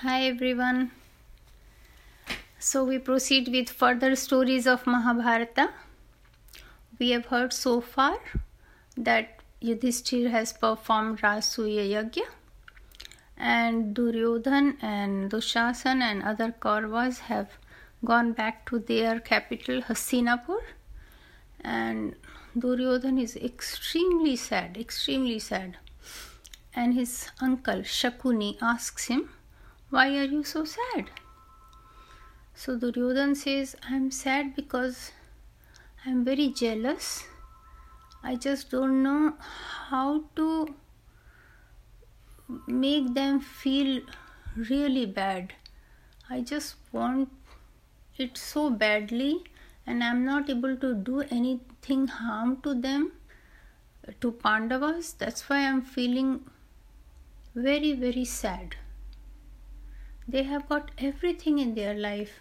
Hi everyone. So we proceed with further stories of Mahabharata. We have heard so far that Yudhishthir has performed Rajasuya Yagya and Duryodhan and Dushasan and other Kauravas have gone back to their capital Hastinapur and Duryodhan is extremely sad, extremely sad. And his uncle Shakuni asks him, Why are you so sad? So Duryodhan says, I'm sad because I'm very jealous. I just don't know how to make them feel really bad. I just want it so badly and I'm not able to do anything harm to them, to Pandavas. That's why I'm feeling very, very sad. They have got everything in their life.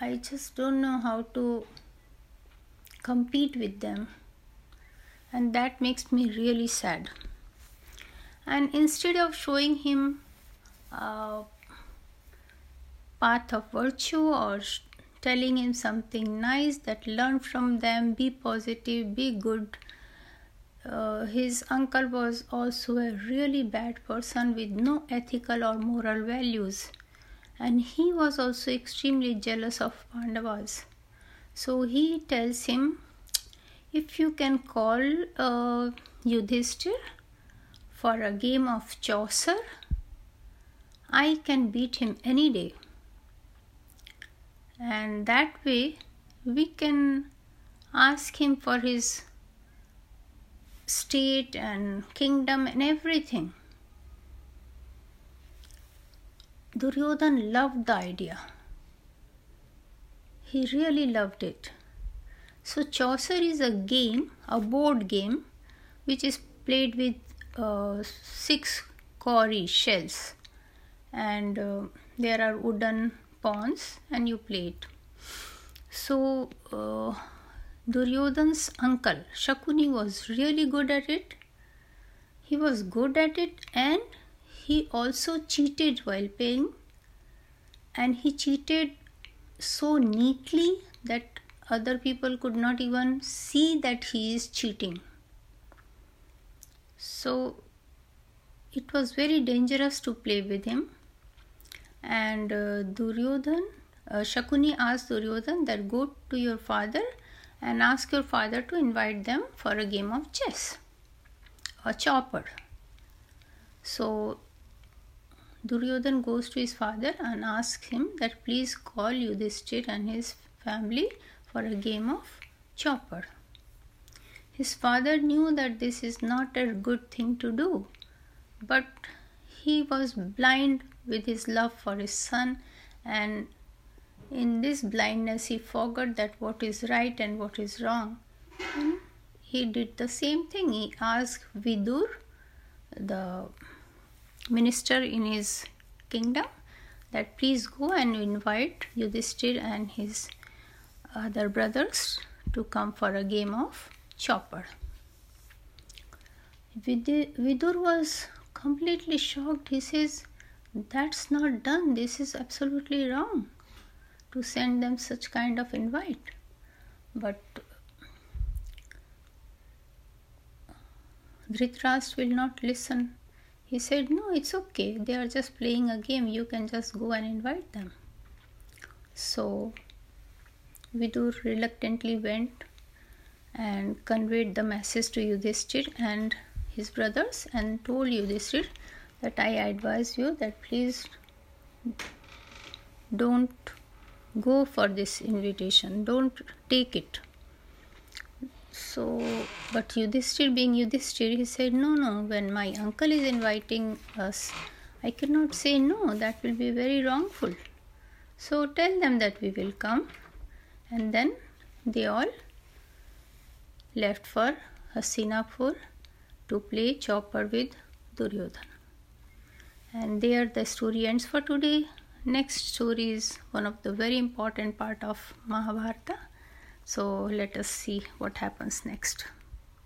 I just don't know how to compete with them, and that makes me really sad. And instead of showing him a path of virtue or telling him something nice that learn from them be positive be good uh, his uncle was also a really bad person with no ethical or moral values. And he was also extremely jealous of pandavas. So he tells him if you can call uh, yudhishthir for a game of chausar i can beat him any day. And that way we can ask him for his state and kingdom and everything. Duryodhan loved the idea. He really loved it. So, Chausar is a game, a board game, which is played with uh, six cowrie shells, and uh, there are wooden pawns and you play it. So, uh, Duryodhan's uncle Shakuni was really good at it. He was good at it and he also cheated while playing and he cheated so neatly that other people could not even see that he is cheating. So it was very dangerous to play with him and uh, Duryodhan, uh, Shakuni asked Duryodhan that go to your father and ask your father to invite them for a game of chess, a chaupar. So Duryodhan goes to his father and asks him that please call Yudhishthir and his family for a game of chaupar. His father knew that this is not a good thing to do, but he was blind with his love for his son and in this blindness he forgot that what is right and what is wrong. And he did the same thing. He asked vidur the minister in his kingdom that please go and invite yudhishthir and his other brothers to come for a game of chaupar. Vidur was completely shocked. He says that's not done. This is absolutely wrong to send them such kind of invite. But Dhritarashtra will not listen. He said, No, it's okay. They are just playing a game. You can just go and invite them. So Vidur reluctantly went and conveyed the message to Yudhishthir and his brothers and told Yudhishthir that I advise you that please don't go for this invitation, don't take it. So, but Yudhishthir, being Yudhishthir, he said, No, no, when my uncle is inviting us, I cannot say no, that will be very wrongful. So, tell them that we will come. And then they all left for Hastinapur to play chaupar with Duryodhana and there the story ends for today next story is one of the very important part of mahabharata. So let us see what happens next